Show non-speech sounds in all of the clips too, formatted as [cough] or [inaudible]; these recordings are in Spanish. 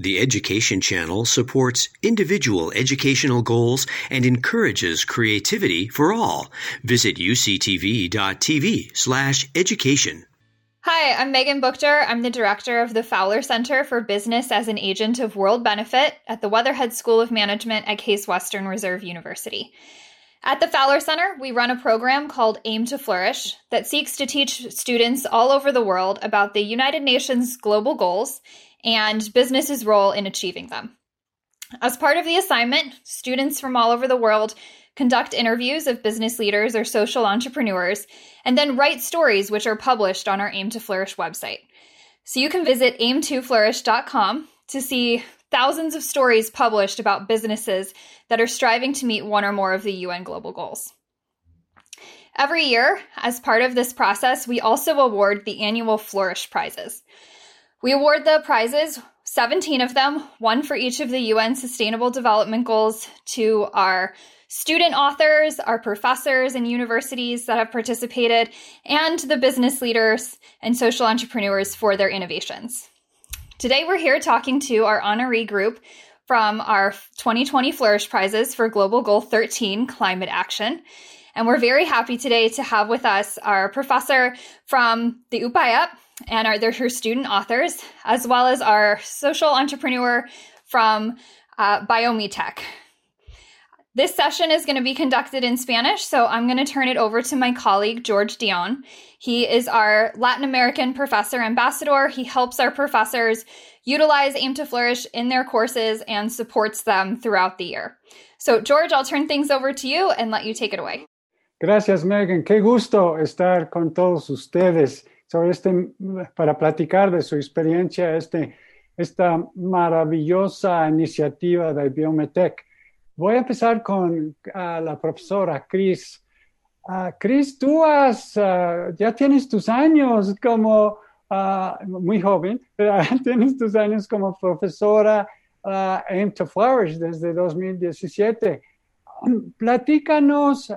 The Education Channel supports individual educational goals and encourages creativity for all. Visit uctv.tv slash education. Hi, I'm Megan Buchter. I'm the director of the Fowler Center for Business as an Agent of World Benefit at the Weatherhead School of Management at Case Western Reserve University. At the Fowler Center, we run a program called Aim to Flourish that seeks to teach students all over the world about the United Nations global goals and business's role in achieving them. As part of the assignment, students from all over the world conduct interviews of business leaders or social entrepreneurs, and then write stories which are published on our Aim to Flourish website. So you can visit aim2flourish.com to see thousands of stories published about businesses that are striving to meet one or more of the UN global goals. Every year, as part of this process, we also award the annual Flourish Prizes. We award the prizes, 17 of them, one for each of the UN Sustainable Development Goals, to our student authors, our professors and universities that have participated, and the business leaders and social entrepreneurs for their innovations. Today, we're here talking to our honoree group from our 2020 Flourish Prizes for Global Goal 13 Climate Action. And we're very happy today to have with us our professor from the Upayat and our, they're her student authors, as well as our social entrepreneur from uh, Biometech. This session is going to be conducted in Spanish, so I'm going to turn it over to my colleague, George Dion. He is our Latin American professor ambassador. He helps our professors utilize Aim to Flourish in their courses and supports them throughout the year. So, George, I'll turn things over to you and let you take it away. Gracias, Megan. Qué gusto estar con todos ustedes sobre este, para platicar de su experiencia, este, esta maravillosa iniciativa de Biometech. Voy a empezar con uh, la profesora Chris. Uh, Chris, tú has, uh, ya tienes tus años como, muy joven, [laughs] tienes tus años como profesora en to Flourish desde 2017. Um, platícanos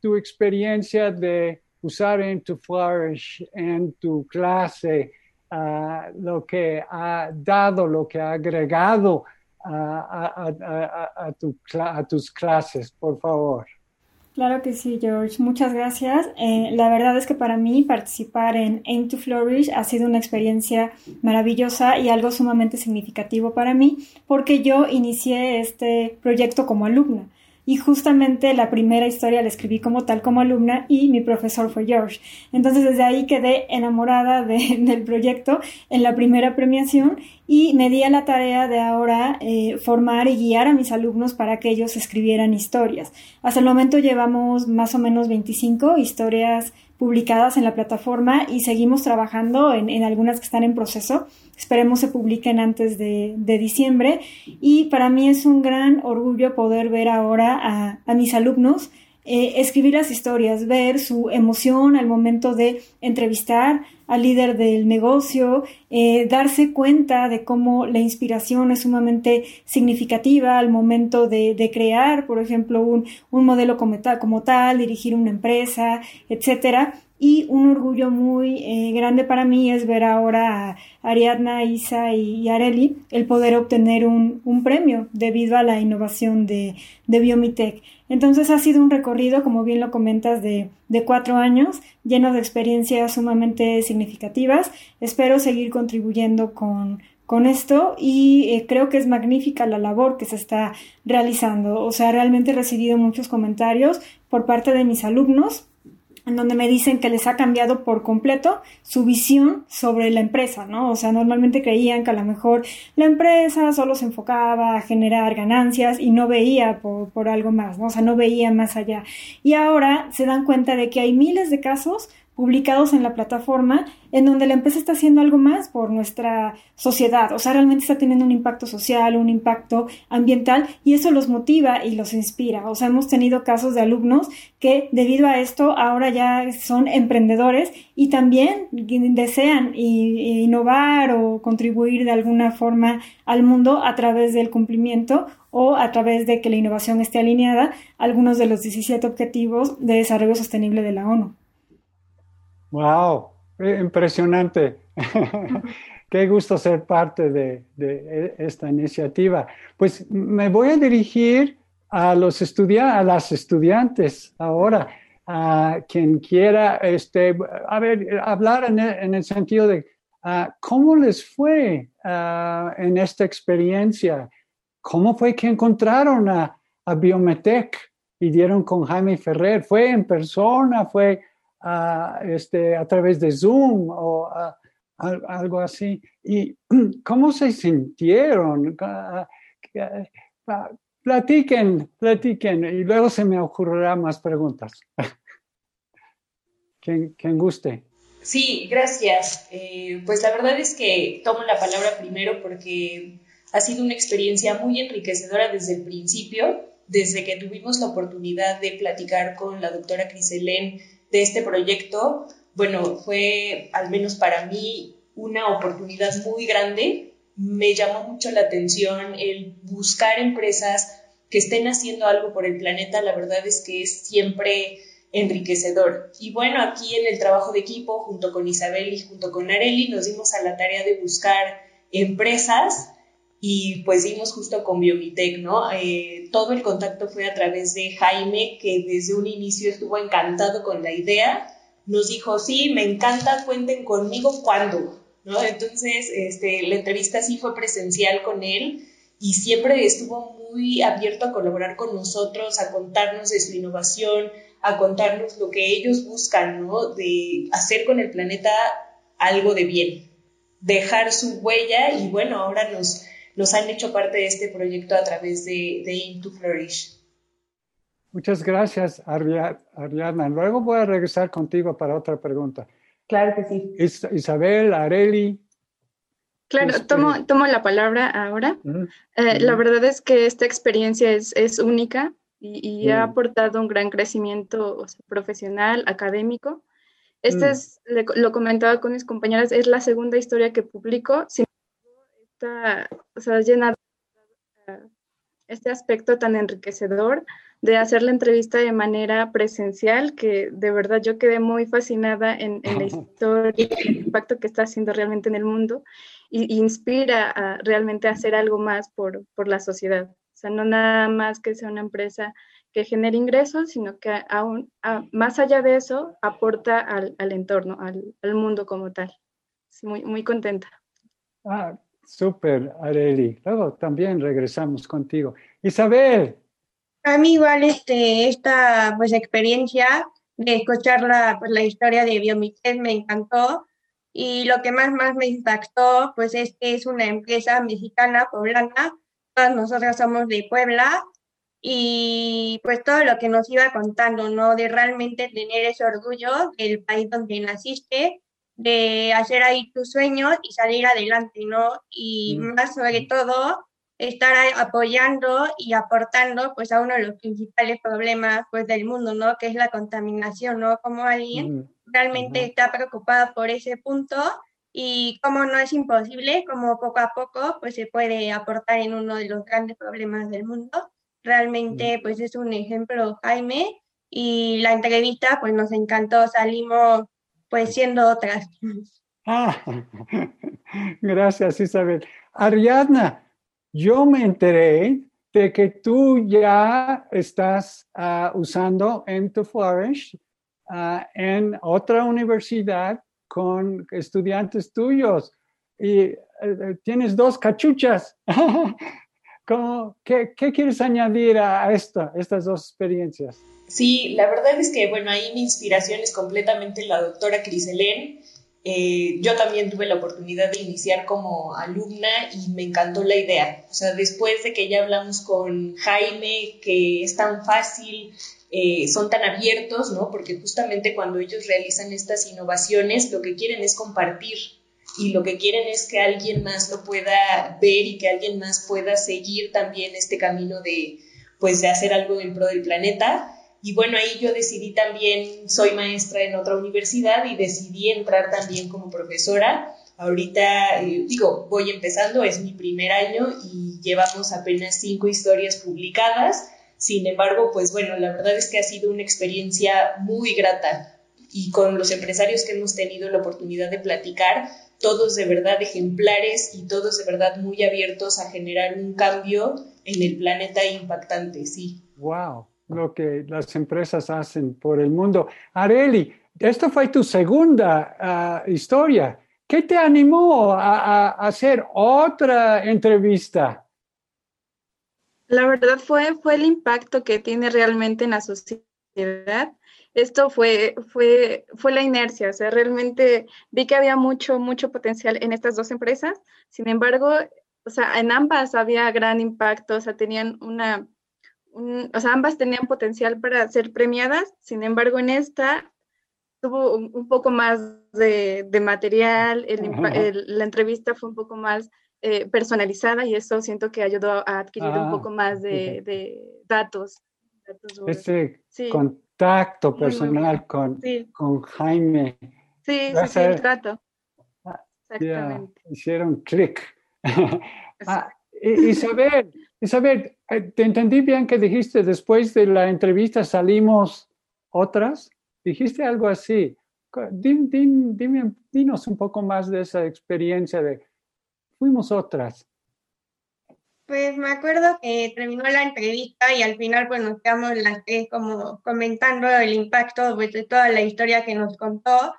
tu experiencia de usar en to Flourish en tu clase, lo que ha dado, lo que ha agregado a, a, a, tu, a, tus clases, por favor. Claro que sí, George. Muchas gracias. Eh, la verdad es que para mí participar en Aim to Flourish ha sido una experiencia maravillosa y algo sumamente significativo para mí porque yo inicié este proyecto como alumna y justamente la primera historia la escribí como tal como alumna y mi profesor fue George. Entonces desde ahí quedé enamorada de, [laughs] del proyecto en la primera premiación y me di a la tarea de ahora eh, formar y guiar a mis alumnos para que ellos escribieran historias. Hasta el momento llevamos más o menos 25 historias publicadas en la plataforma y seguimos trabajando en, en algunas que están en proceso. Esperemos se publiquen antes de, de, diciembre y para mí es un gran orgullo poder ver ahora a, a mis alumnos eh, escribir las historias, ver su emoción al momento de entrevistar al líder del negocio, eh, darse cuenta de cómo la inspiración es sumamente significativa al momento de, de crear, por ejemplo, un, un modelo como tal, como tal, dirigir una empresa, etcétera. Y un orgullo muy eh, grande para mí es ver ahora a Ariadna, Isa y Areli el poder obtener un, un premio debido a la innovación de, de Biomitech. Entonces ha sido un recorrido, como bien lo comentas, de, cuatro años, lleno de experiencias sumamente significativas. Espero seguir contribuyendo con, con esto y eh, creo que es magnífica la labor que se está realizando. O sea, realmente he recibido muchos comentarios por parte de mis alumnos en donde me dicen que les ha cambiado por completo su visión sobre la empresa, ¿no? O sea, normalmente creían que a lo mejor la empresa solo se enfocaba a generar ganancias y no veía por, por algo más, ¿no? O sea, no veía más allá. Y ahora se dan cuenta de que hay miles de casos publicados en la plataforma en donde la empresa está haciendo algo más por nuestra sociedad, o sea, realmente está teniendo un impacto social, un impacto ambiental y eso los motiva y los inspira. O sea, hemos tenido casos de alumnos que debido a esto ahora ya son emprendedores y también desean innovar o contribuir de alguna forma al mundo a través del cumplimiento o a través de que la innovación esté alineada a algunos de los 17 objetivos de desarrollo sostenible de la ONU. Wow, impresionante. [laughs] qué gusto ser parte de, de, esta iniciativa. Pues me voy a dirigir a los estudiantes, a las estudiantes ahora, a quien quiera, este, a ver, hablar en el, en el sentido de uh, cómo les fue uh, en esta experiencia, cómo fue que encontraron a, a Biometec y dieron con Jaime Ferrer, fue en persona, fue uh, este, a través de Zoom o algo así. ¿Y [clears throat] cómo se sintieron? Platiquen, platiquen y luego se me ocurrirán más preguntas. [laughs] quien, quien guste. Sí, gracias. Eh, pues la verdad es que tomo la palabra primero porque ha sido una experiencia muy enriquecedora desde el principio, desde que tuvimos la oportunidad de platicar con la doctora Criselén de este proyecto. Bueno, fue al menos para mí una oportunidad muy grande me llamó mucho la atención el buscar empresas que estén haciendo algo por el planeta, la verdad es que es siempre enriquecedor. Y bueno, aquí en el trabajo de equipo, junto con Isabel y junto con Areli, nos dimos a la tarea de buscar empresas y pues dimos justo con Biomitec, ¿no? Eh, todo el contacto fue a través de Jaime, que desde un inicio estuvo encantado con la idea. Nos dijo, sí, me encanta, cuenten conmigo cuando. Entonces, este, la entrevista sí fue presencial con él y siempre estuvo muy abierto a colaborar con nosotros, a contarnos de su innovación, a contarnos lo que ellos buscan. De hacer con el planeta algo de bien, dejar su huella y bueno, ahora nos, nos han hecho parte de este proyecto a través de, de Into Flourish. Muchas gracias, Ariadna. Luego voy a regresar contigo para otra pregunta. Claro que sí. Isabel, Areli. Claro, este, tomo, tomo la palabra ahora. Eh, la verdad es que esta experiencia es, es única y, ha aportado un gran crecimiento profesional, académico. Esta es, lo comentaba con mis compañeras, es la segunda historia que publico. Sin está, o sea, llenado este aspecto tan enriquecedor de hacer la entrevista de manera presencial, que de verdad yo quedé muy fascinada en, la [laughs] historia, el impacto que está haciendo realmente en el mundo y, inspira a realmente hacer algo más por, por, la sociedad. O sea, no nada más que sea una empresa que genere ingresos, sino que aún más allá de eso aporta al, al entorno, al, al, mundo como tal. muy, muy contenta. Ah, súper, Areli. Luego también regresamos contigo. Isabel, a mí igual este, esta pues, experiencia de escuchar la, pues, la historia de Biomites me encantó y lo que más, más me impactó pues es que es una empresa mexicana, poblana, todas nosotras somos de Puebla y pues todo lo que nos iba contando, ¿no? De realmente tener ese orgullo del país donde naciste, de hacer ahí tus sueños y salir adelante, ¿no? Y mm. más sobre todo estar apoyando y aportando pues a uno de los principales problemas pues del mundo, ¿no? Que es la contaminación, ¿no? Como alguien realmente está preocupado por ese punto y como no es imposible, como poco a poco pues se puede aportar en uno de los grandes problemas del mundo. Realmente pues es un ejemplo Jaime y la entrevista pues nos encantó, salimos pues siendo otras. Ah, [laughs] gracias Isabel. Ariadna, yo me enteré de que tú ya estás uh, usando Into Flourish uh, en otra universidad con estudiantes tuyos y uh, tienes dos cachuchas. [laughs] qué, qué, quieres añadir a esto, estas dos experiencias? Sí, la verdad es que, bueno, ahí mi inspiración es completamente la doctora Criselén. Eh, yo también tuve la oportunidad de iniciar como alumna y me encantó la idea. O sea, después de que ya hablamos con Jaime, que es tan fácil, eh, son tan abiertos, ¿no? Porque justamente cuando ellos realizan estas innovaciones, lo que quieren es compartir y lo que quieren es que alguien más lo pueda ver y que alguien más pueda seguir también este camino de, pues, de hacer algo en pro del planeta. Y bueno, ahí yo decidí también, soy maestra en otra universidad y decidí entrar también como profesora. Ahorita, eh, digo, voy empezando, es mi primer año y llevamos apenas cinco historias publicadas. Sin embargo, pues bueno, la verdad es que ha sido una experiencia muy grata y con los empresarios que hemos tenido la oportunidad de platicar, todos de verdad ejemplares y todos de verdad muy abiertos a generar un cambio en el planeta impactante, sí. Wow, lo que las empresas hacen por el mundo. Areli, esta fue tu segunda ah, historia. ¿Qué te animó a, hacer otra entrevista? La verdad fue, fue el impacto que tiene realmente en la sociedad. Esto fue, fue, fue la inercia, o sea, realmente vi que había mucho, mucho potencial en estas dos empresas. Sin embargo, o sea, en ambas había gran impacto, o sea, tenían una, o sea, ambas tenían potencial para ser premiadas. Sin embargo, en esta tuvo un, poco más de, material, la entrevista fue un poco más eh, personalizada y eso siento que ayudó a adquirir un ah, poco más de, datos. Ese contacto personal con, con Jaime. Sí, sí, sí, el trato. Ah, Exactamente. hicieron clic. [laughs] ah, Isabel, Isabel, ¿te entendí bien que dijiste después de la entrevista salimos otras? Dijiste algo así. Dime, dinos un poco más de esa experiencia de fuimos otras. Pues me acuerdo que terminó la entrevista y al final pues nos quedamos las tres como comentando el impacto pues, de toda la historia que nos contó.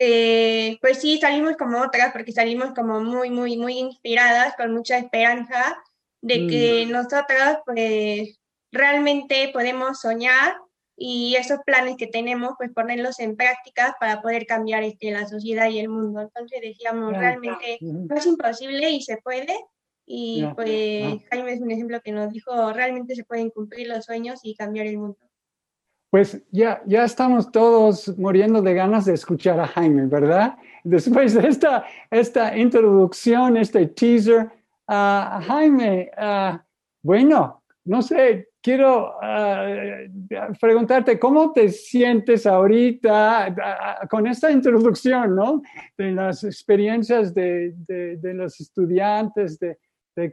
Eh, pues sí, salimos como otras porque salimos como muy, muy, muy inspiradas, con mucha esperanza de que mm. nosotras pues realmente podemos soñar y esos planes que tenemos, pues ponerlos en práctica para poder cambiar este, la sociedad y el mundo. Entonces decíamos, realmente no es imposible y se puede. Y pues Jaime es un ejemplo que nos dijo, realmente se pueden cumplir los sueños y cambiar el mundo. Pues ya, ya estamos todos muriendo de ganas de escuchar a Jaime, ¿verdad? Después de esta, esta introducción, este teaser, a Jaime, bueno, no sé, quiero ah, preguntarte cómo te sientes ahorita ah, con esta introducción, ¿no? De las experiencias de, los estudiantes de, de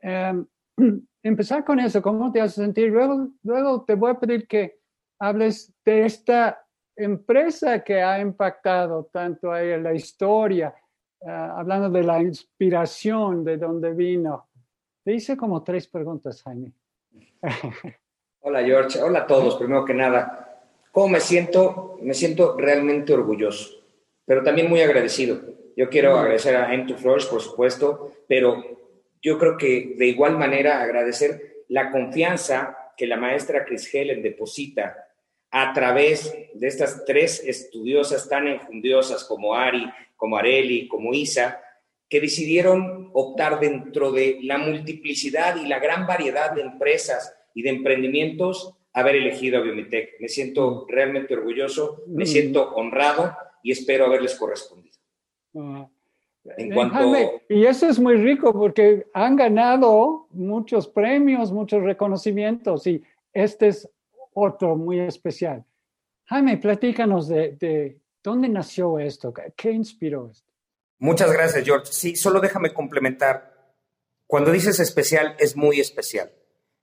em, [clears throat] empezar con eso, ¿cómo te hace sentir? Luego, luego te voy a pedir que hables de esta empresa que ha impactado tanto a la historia, ah, hablando de la inspiración, de dónde vino. Te hice como tres preguntas, Jaime. [laughs] Hola, George. Hola a todos, primero que nada. ¿Cómo me siento? Me siento realmente orgulloso, pero también muy agradecido. Yo quiero agradecer a Into Flourish, por supuesto, pero yo creo que de igual manera agradecer la confianza que la maestra Chris Helen deposita a través de estas tres estudiosas tan enfundiosas como Ari, como Areli, como Isa, que decidieron optar dentro de la multiplicidad y la gran variedad de empresas y de emprendimientos haber elegido a Biomitec. Me siento realmente orgulloso, me mm. siento honrado y espero haberles correspondido. Ah. En cuanto... y eso es muy rico porque han ganado muchos premios, muchos reconocimientos y este es otro muy especial. Jaime, platícanos de, de dónde nació esto, qué inspiró esto. Muchas gracias, George. Sí, solo déjame complementar. Cuando dices especial, es muy especial.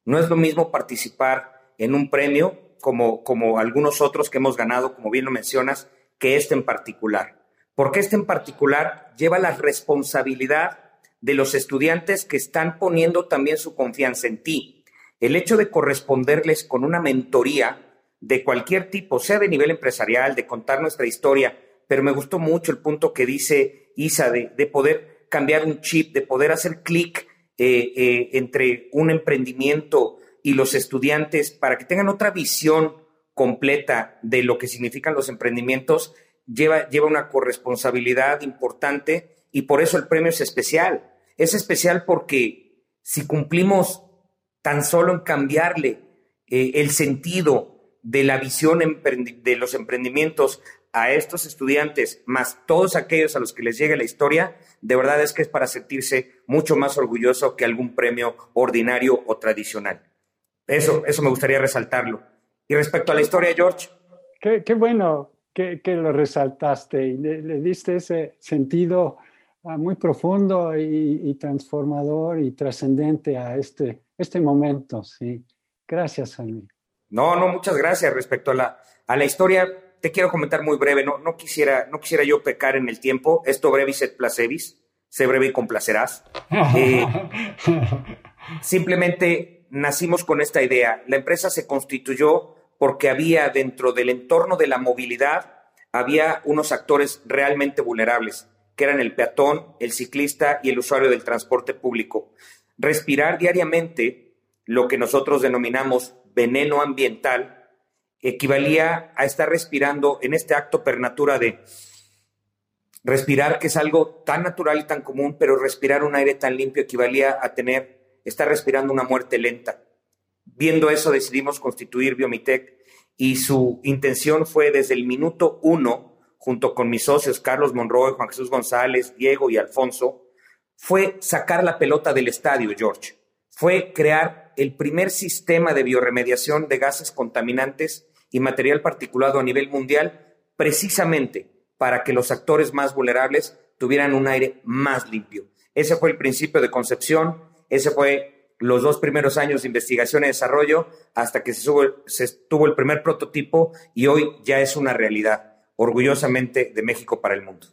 No es lo mismo participar en un premio como, como algunos otros que hemos ganado, como bien lo mencionas, que este en particular. Porque este en particular lleva la responsabilidad de los estudiantes que están poniendo también su confianza en ti. El hecho de corresponderles con una mentoría de cualquier tipo, sea de nivel empresarial, de contar nuestra historia, pero me gustó mucho el punto que dice Isa de, poder cambiar un chip, de poder hacer clic eh, eh, entre un emprendimiento y los estudiantes para que tengan otra visión completa de lo que significan los emprendimientos, lleva, lleva una corresponsabilidad importante y por eso el premio es especial. Es especial porque si cumplimos tan solo en cambiarle eh, el sentido de la visión de los emprendimientos a estos estudiantes, más todos aquellos a los que les llegue la historia, de verdad es que es para sentirse mucho más orgulloso que algún premio ordinario o tradicional. Eso, eso me gustaría resaltarlo. Y respecto a la historia, George. Qué, bueno que, lo resaltaste y le, diste ese sentido ah, muy profundo y, transformador y trascendente a este, este momento. Sí. Gracias, Jaime. No, no, muchas gracias. Respecto a la, a la historia, te quiero comentar muy breve, no, no, quisiera, no quisiera yo pecar en el tiempo, esto brevis et placevis, sé breve y complacerás. [laughs] Eh, simplemente nacimos con esta idea. La empresa se constituyó porque había dentro del entorno de la movilidad, había unos actores realmente vulnerables, que eran el peatón, el ciclista y el usuario del transporte público. Respirar diariamente lo que nosotros denominamos veneno ambiental equivalía a estar respirando en este acto per natura de respirar, que es algo tan natural y tan común, pero respirar un aire tan limpio equivalía a tener, estar respirando una muerte lenta. Viendo eso decidimos constituir Biomitec y su intención fue desde el minuto uno, junto con mis socios Carlos Monroy, Juan Jesús González, Diego y Alfonso, fue sacar la pelota del estadio, George. Fue crear el primer sistema de bioremediación de gases contaminantes y material particulado a nivel mundial, precisamente para que los actores más vulnerables tuvieran un aire más limpio. Ese fue el principio de concepción, ese fue los dos primeros años de investigación y desarrollo hasta que se, se tuvo el primer prototipo y hoy ya es una realidad, orgullosamente de México para el mundo.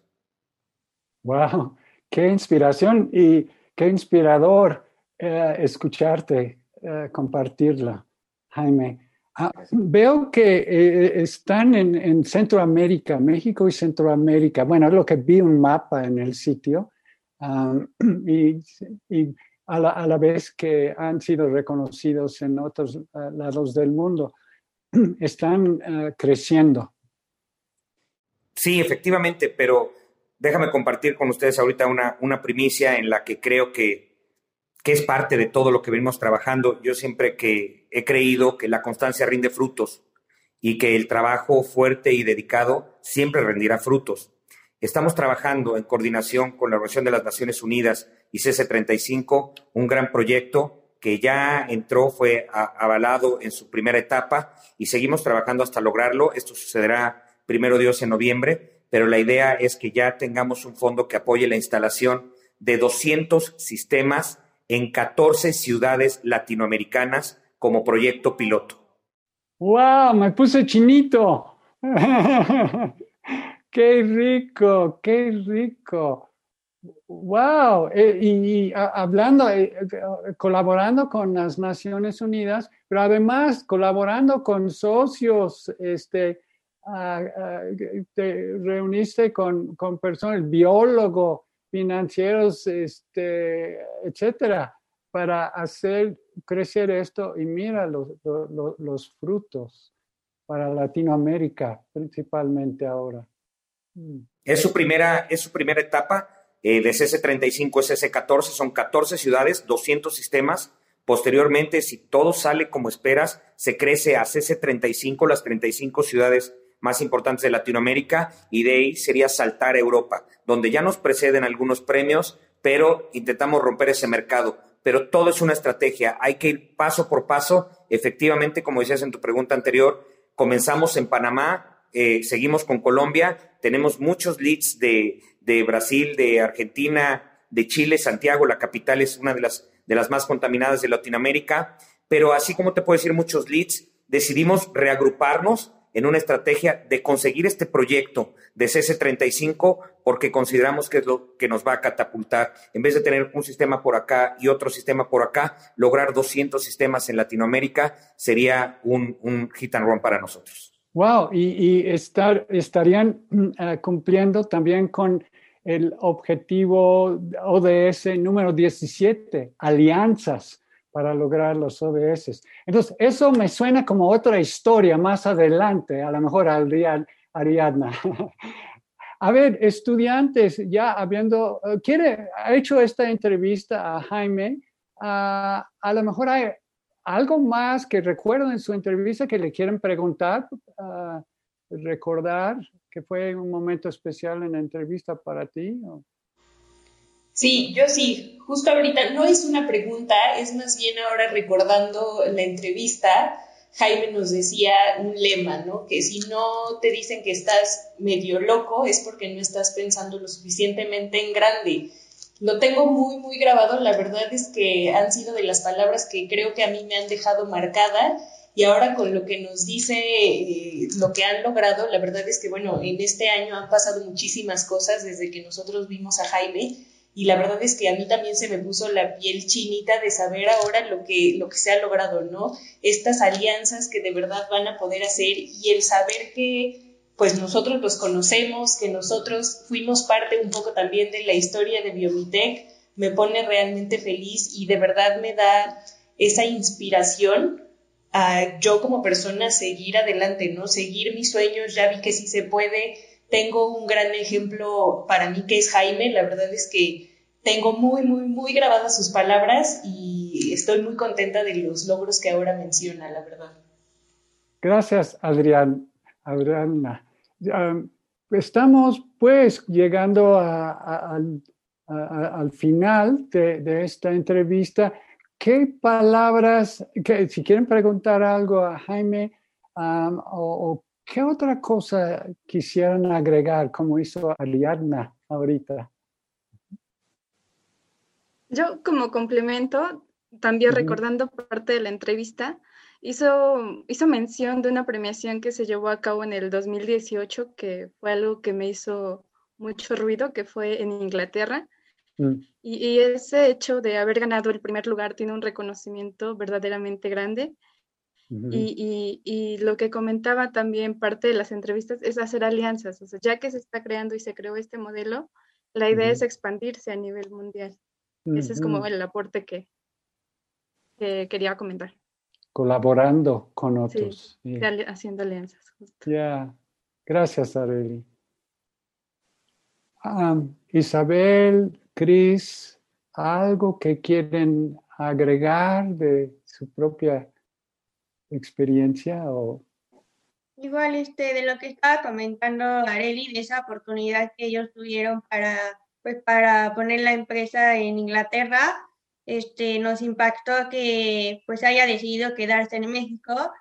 ¡Wow! ¡Qué inspiración y qué inspirador eh, escucharte eh, compartirla, Jaime! Ah, veo que eh, están en, Centroamérica, México y Centroamérica. Bueno, es lo que vi un mapa en el sitio [clears throat] y, a, la, vez que han sido reconocidos en otros lados del mundo. [clears throat] Están creciendo. Sí, efectivamente, pero déjame compartir con ustedes ahorita una, una primicia en la que creo que que es parte de todo lo que venimos trabajando. Yo siempre que he creído que la constancia rinde frutos y que el trabajo fuerte y dedicado siempre rendirá frutos. Estamos trabajando en coordinación con la Organización de las Naciones Unidas y CS35, un gran proyecto que ya entró, fue avalado en su primera etapa y seguimos trabajando hasta lograrlo. Esto sucederá primero Dios en noviembre, pero la idea es que ya tengamos un fondo que apoye la instalación de 200 sistemas en 14 ciudades latinoamericanas como proyecto piloto. ¡Wow! Me puse chinito. [laughs] ¡Qué rico! ¡Qué rico! ¡Wow! Eh, y, hablando, eh, eh, colaborando con las Naciones Unidas, pero además colaborando con socios, este, te reuniste con, con personas, biólogo, financieros, este, etcétera, para hacer crecer esto y mira los, los, frutos para Latinoamérica, principalmente ahora. Mm. Es su primera, es su primera etapa eh, de CC35, CC14, son 14 ciudades, 200 sistemas. Posteriormente, si todo sale como esperas, se crece a CC35, las 35 ciudades más importantes de Latinoamérica y de ahí sería saltar a Europa, donde ya nos preceden algunos premios, pero intentamos romper ese mercado. Pero todo es una estrategia, hay que ir paso por paso. Efectivamente, como decías en tu pregunta anterior, comenzamos en Panamá, eh, seguimos con Colombia, tenemos muchos leads de, de Brasil, de Argentina, de Chile, Santiago, la capital es una de las, de las más contaminadas de Latinoamérica, pero así como te puedo decir muchos leads, decidimos reagruparnos en una estrategia de conseguir este proyecto de CS35 porque consideramos que es lo que nos va a catapultar. En vez de tener un sistema por acá y otro sistema por acá, lograr 200 sistemas en Latinoamérica sería un, hit and run para nosotros. Wow, y, estar, estarían mm, eh, cumpliendo también con el objetivo ODS número 17, alianzas para lograr los ODS. Entonces, eso me suena como otra historia más adelante, a lo mejor Ariadna. [laughs] A ver, estudiantes, ya habiendo, eh, quiere, ha hecho esta entrevista a Jaime, a lo mejor hay algo más que recuerdo en su entrevista que le quieren preguntar, recordar que fue un momento especial en la entrevista para ti. Sí, yo sí, justo ahorita no es una pregunta, es más bien ahora recordando la entrevista, Jaime nos decía un lema, ¿no? Que si no te dicen que estás medio loco es porque no estás pensando lo suficientemente en grande. lo tengo muy, muy grabado. La verdad es que han sido de las palabras que creo que a mí me han dejado marcada. Y ahora con lo que nos dice, eh, lo que han logrado, la verdad es que, bueno, en este año han pasado muchísimas cosas desde que nosotros vimos a Jaime y la verdad es que a mí también se me puso la piel chinita de saber ahora lo que, lo que se ha logrado, ¿no? Estas alianzas que de verdad van a poder hacer y el saber que pues nosotros los conocemos, que nosotros fuimos parte un poco también de la historia de Biomitech, me pone realmente feliz y de verdad me da esa inspiración a yo como persona seguir adelante, ¿no? Seguir mis sueños, ya vi que sí se puede, tengo un gran ejemplo para mí que es Jaime, la verdad es que tengo muy, muy, muy grabadas sus palabras y estoy muy contenta de los logros que ahora menciona, la verdad. Gracias, Adrián. Adriana. estamos pues llegando al final de, esta entrevista. ¿Qué palabras, que, si quieren preguntar algo a Jaime o, ¿Qué otra cosa quisieran agregar, como hizo Ariadna ahorita? Yo como complemento, también recordando parte de la entrevista, hizo, hizo mención de una premiación que se llevó a cabo en el 2018, que fue algo que me hizo mucho ruido, que fue en Inglaterra. Mm. Y, y, ese hecho de haber ganado el primer lugar tiene un reconocimiento verdaderamente grande y, lo que comentaba también parte de las entrevistas es hacer alianzas. O sea, ya que se está creando y se creó este modelo, la idea es expandirse a nivel mundial. Ese es como el aporte que, quería comentar. Colaborando con otros. Sí, haciendo alianzas. Ya, gracias, Areli. Isabel, Cris, ¿algo que quieren agregar de su propia experiencia o... Igual este, de lo que estaba comentando Areli, de esa oportunidad que ellos tuvieron para, pues, para poner la empresa en Inglaterra, este, nos impactó que pues haya decidido quedarse en México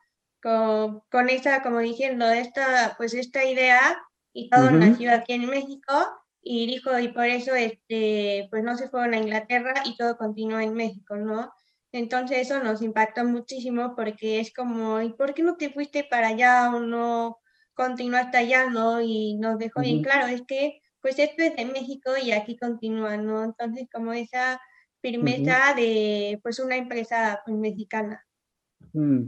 con, con esa, como diciendo, esta, pues esta idea y todo nació aquí en México y dijo, y por eso este, pues no se fueron a Inglaterra y todo continúa en México, ¿no? Entonces eso nos impactó muchísimo porque es como, ¿y por qué no te fuiste para allá o no continuaste allá, no? Y nos dejó bien claro, es que pues esto es de México y aquí continúa, ¿no? Entonces como esa firmeza de pues una empresa pues, mexicana. Mm.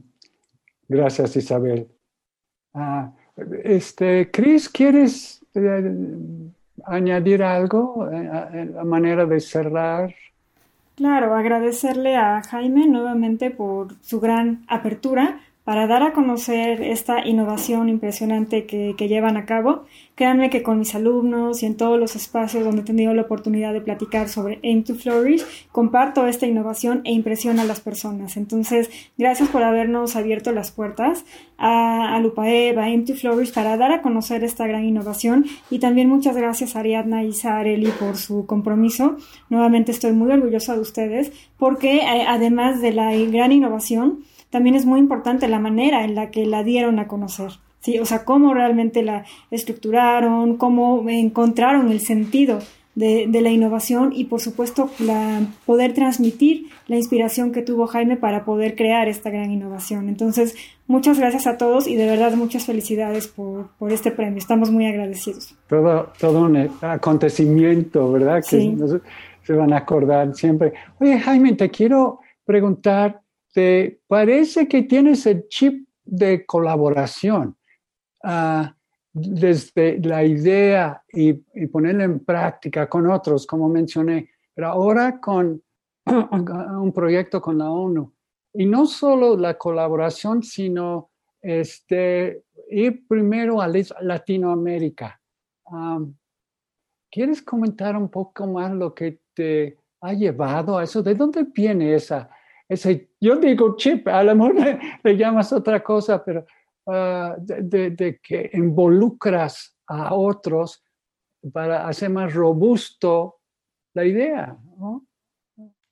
Gracias Isabel. Ah, este, Cris, ¿quieres eh, añadir algo eh, a manera de cerrar? Claro, agradecerle a Jaime nuevamente por su gran apertura para dar a conocer esta innovación impresionante que, llevan a cabo. Créanme que con mis alumnos y en todos los espacios donde he tenido la oportunidad de platicar sobre Aim to Flourish, comparto esta innovación e impresiona a las personas. Entonces, gracias por habernos abierto las puertas a, a Lupaev, a Aim to Flourish, para dar a conocer esta gran innovación. Y también muchas gracias a Ariadna y Sareli por su compromiso. Nuevamente estoy muy orgullosa de ustedes porque eh, además de la gran innovación, también es muy importante la manera en la que la dieron a conocer. ¿sí? O sea, cómo realmente la estructuraron, cómo encontraron el sentido de, la innovación y por supuesto la, poder transmitir la inspiración que tuvo Jaime para poder crear esta gran innovación. Entonces, muchas gracias a todos y de verdad muchas felicidades por, este premio. Estamos muy agradecidos. Todo, todo un acontecimiento, ¿verdad? Que se van a acordar siempre. Oye, Jaime, te quiero preguntar, te parece que tienes el chip de colaboración. Ah, desde la idea y, ponerla en práctica con otros, como mencioné, pero ahora con [clears throat] un proyecto con la ONU. Y no solo la colaboración, sino este, ir primero a Latinoamérica. ¿Quieres comentar un poco más lo que te ha llevado a eso? ¿De dónde viene esa, yo digo chip, a lo mejor [laughs] le, llamas otra cosa, pero ah, de, que involucras a otros para hacer más robusto la idea, ¿no?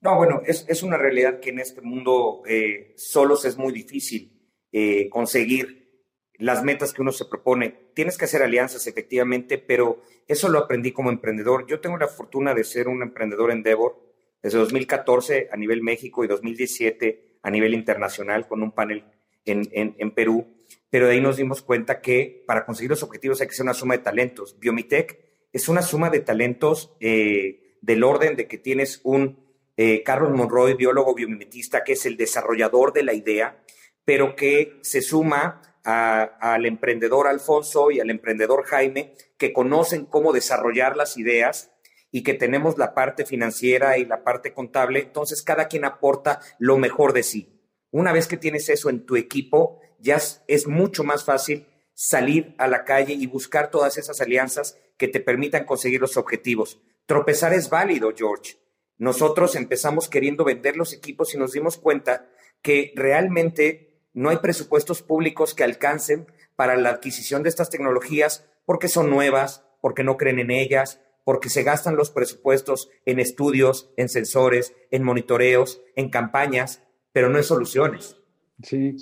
No, bueno, es, es una realidad que en este mundo eh, solos es muy difícil eh, conseguir las metas que uno se propone. Tienes que hacer alianzas, efectivamente, pero eso lo aprendí como emprendedor. Yo tengo la fortuna de ser un emprendedor Endeavor desde 2014 a nivel México y 2017 a nivel internacional con un panel en, en, Perú. Pero de ahí nos dimos cuenta que para conseguir los objetivos hay que ser una suma de talentos. Biomitech es una suma de talentos eh, del orden de que tienes un eh, Carlos Monroy, biólogo biomimetista, que es el desarrollador de la idea, pero que se suma al emprendedor Alfonso y al emprendedor Jaime, que conocen cómo desarrollar las ideas y que tenemos la parte financiera y la parte contable, entonces cada quien aporta lo mejor de sí. Una vez que tienes eso en tu equipo, ya es mucho más fácil salir a la calle y buscar todas esas alianzas que te permitan conseguir los objetivos. Tropezar es válido, George. Nosotros empezamos queriendo vender los equipos y nos dimos cuenta que realmente no hay presupuestos públicos que alcancen para la adquisición de estas tecnologías porque son nuevas, porque no creen en ellas, porque se gastan los presupuestos en estudios, en sensores, en monitoreos, en campañas, pero no en soluciones. Sí.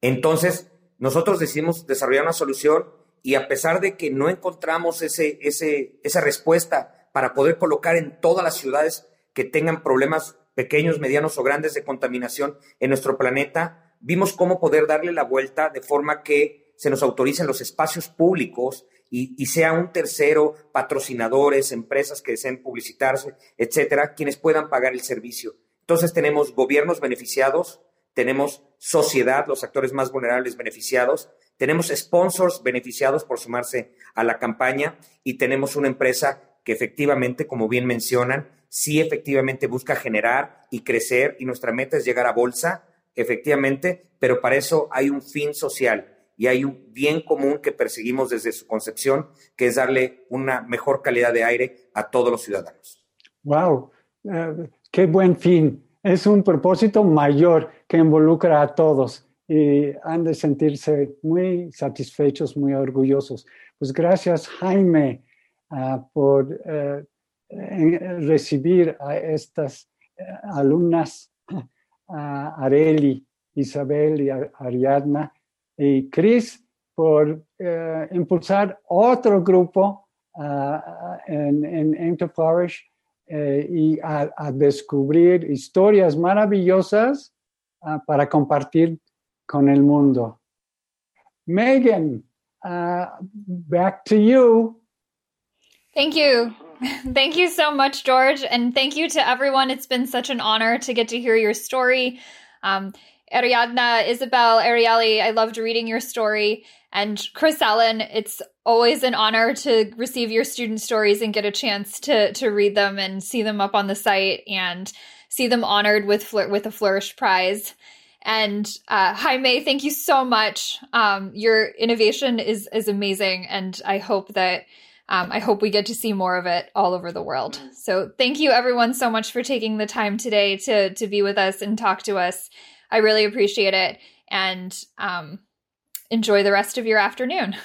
Entonces, nosotros decidimos desarrollar una solución y a pesar de que no encontramos ese, ese, esa respuesta para poder colocar en todas las ciudades que tengan problemas pequeños, medianos o grandes de contaminación en nuestro planeta, vimos cómo poder darle la vuelta de forma que se nos autoricen los espacios públicos y, sea un tercero, patrocinadores, empresas que deseen publicitarse, etcétera, quienes puedan pagar el servicio. Entonces tenemos gobiernos beneficiados, tenemos sociedad, los actores más vulnerables beneficiados, tenemos sponsors beneficiados por sumarse a la campaña y tenemos una empresa que efectivamente, como bien mencionan, sí efectivamente busca generar y crecer y nuestra meta es llegar a bolsa efectivamente, pero para eso hay un fin social y hay un bien común que perseguimos desde su concepción, que es darle una mejor calidad de aire a todos los ciudadanos. ¡Wow! Eh, ¡Qué buen fin! Es un propósito mayor que involucra a todos y han de sentirse muy satisfechos, muy orgullosos. Pues gracias, Jaime, ah, por eh, recibir a estas eh, alumnas a Areli, Isabel y Ariadna y Chris por eh, impulsar otro grupo ah, en, en Flourish eh, y a, descubrir historias maravillosas ah, para compartir con el mundo. Megan, ah, back to you. Thank you. [laughs] Thank you so much, George. And thank you to everyone. It's been such an honor to get to hear your story. Um, Ariadna, Isabel, Arieli, I loved reading your story. And Chris Allen, it's always an honor to receive your student stories and get a chance to to read them and see them up on the site and see them honored with with a Flourish Prize. And uh, Jaime, thank you so much. Um, your innovation is is amazing, and I hope that um, I hope we get to see more of it all over the world. So thank you everyone so much for taking the time today to to be with us and talk to us. I really appreciate it and um, enjoy the rest of your afternoon.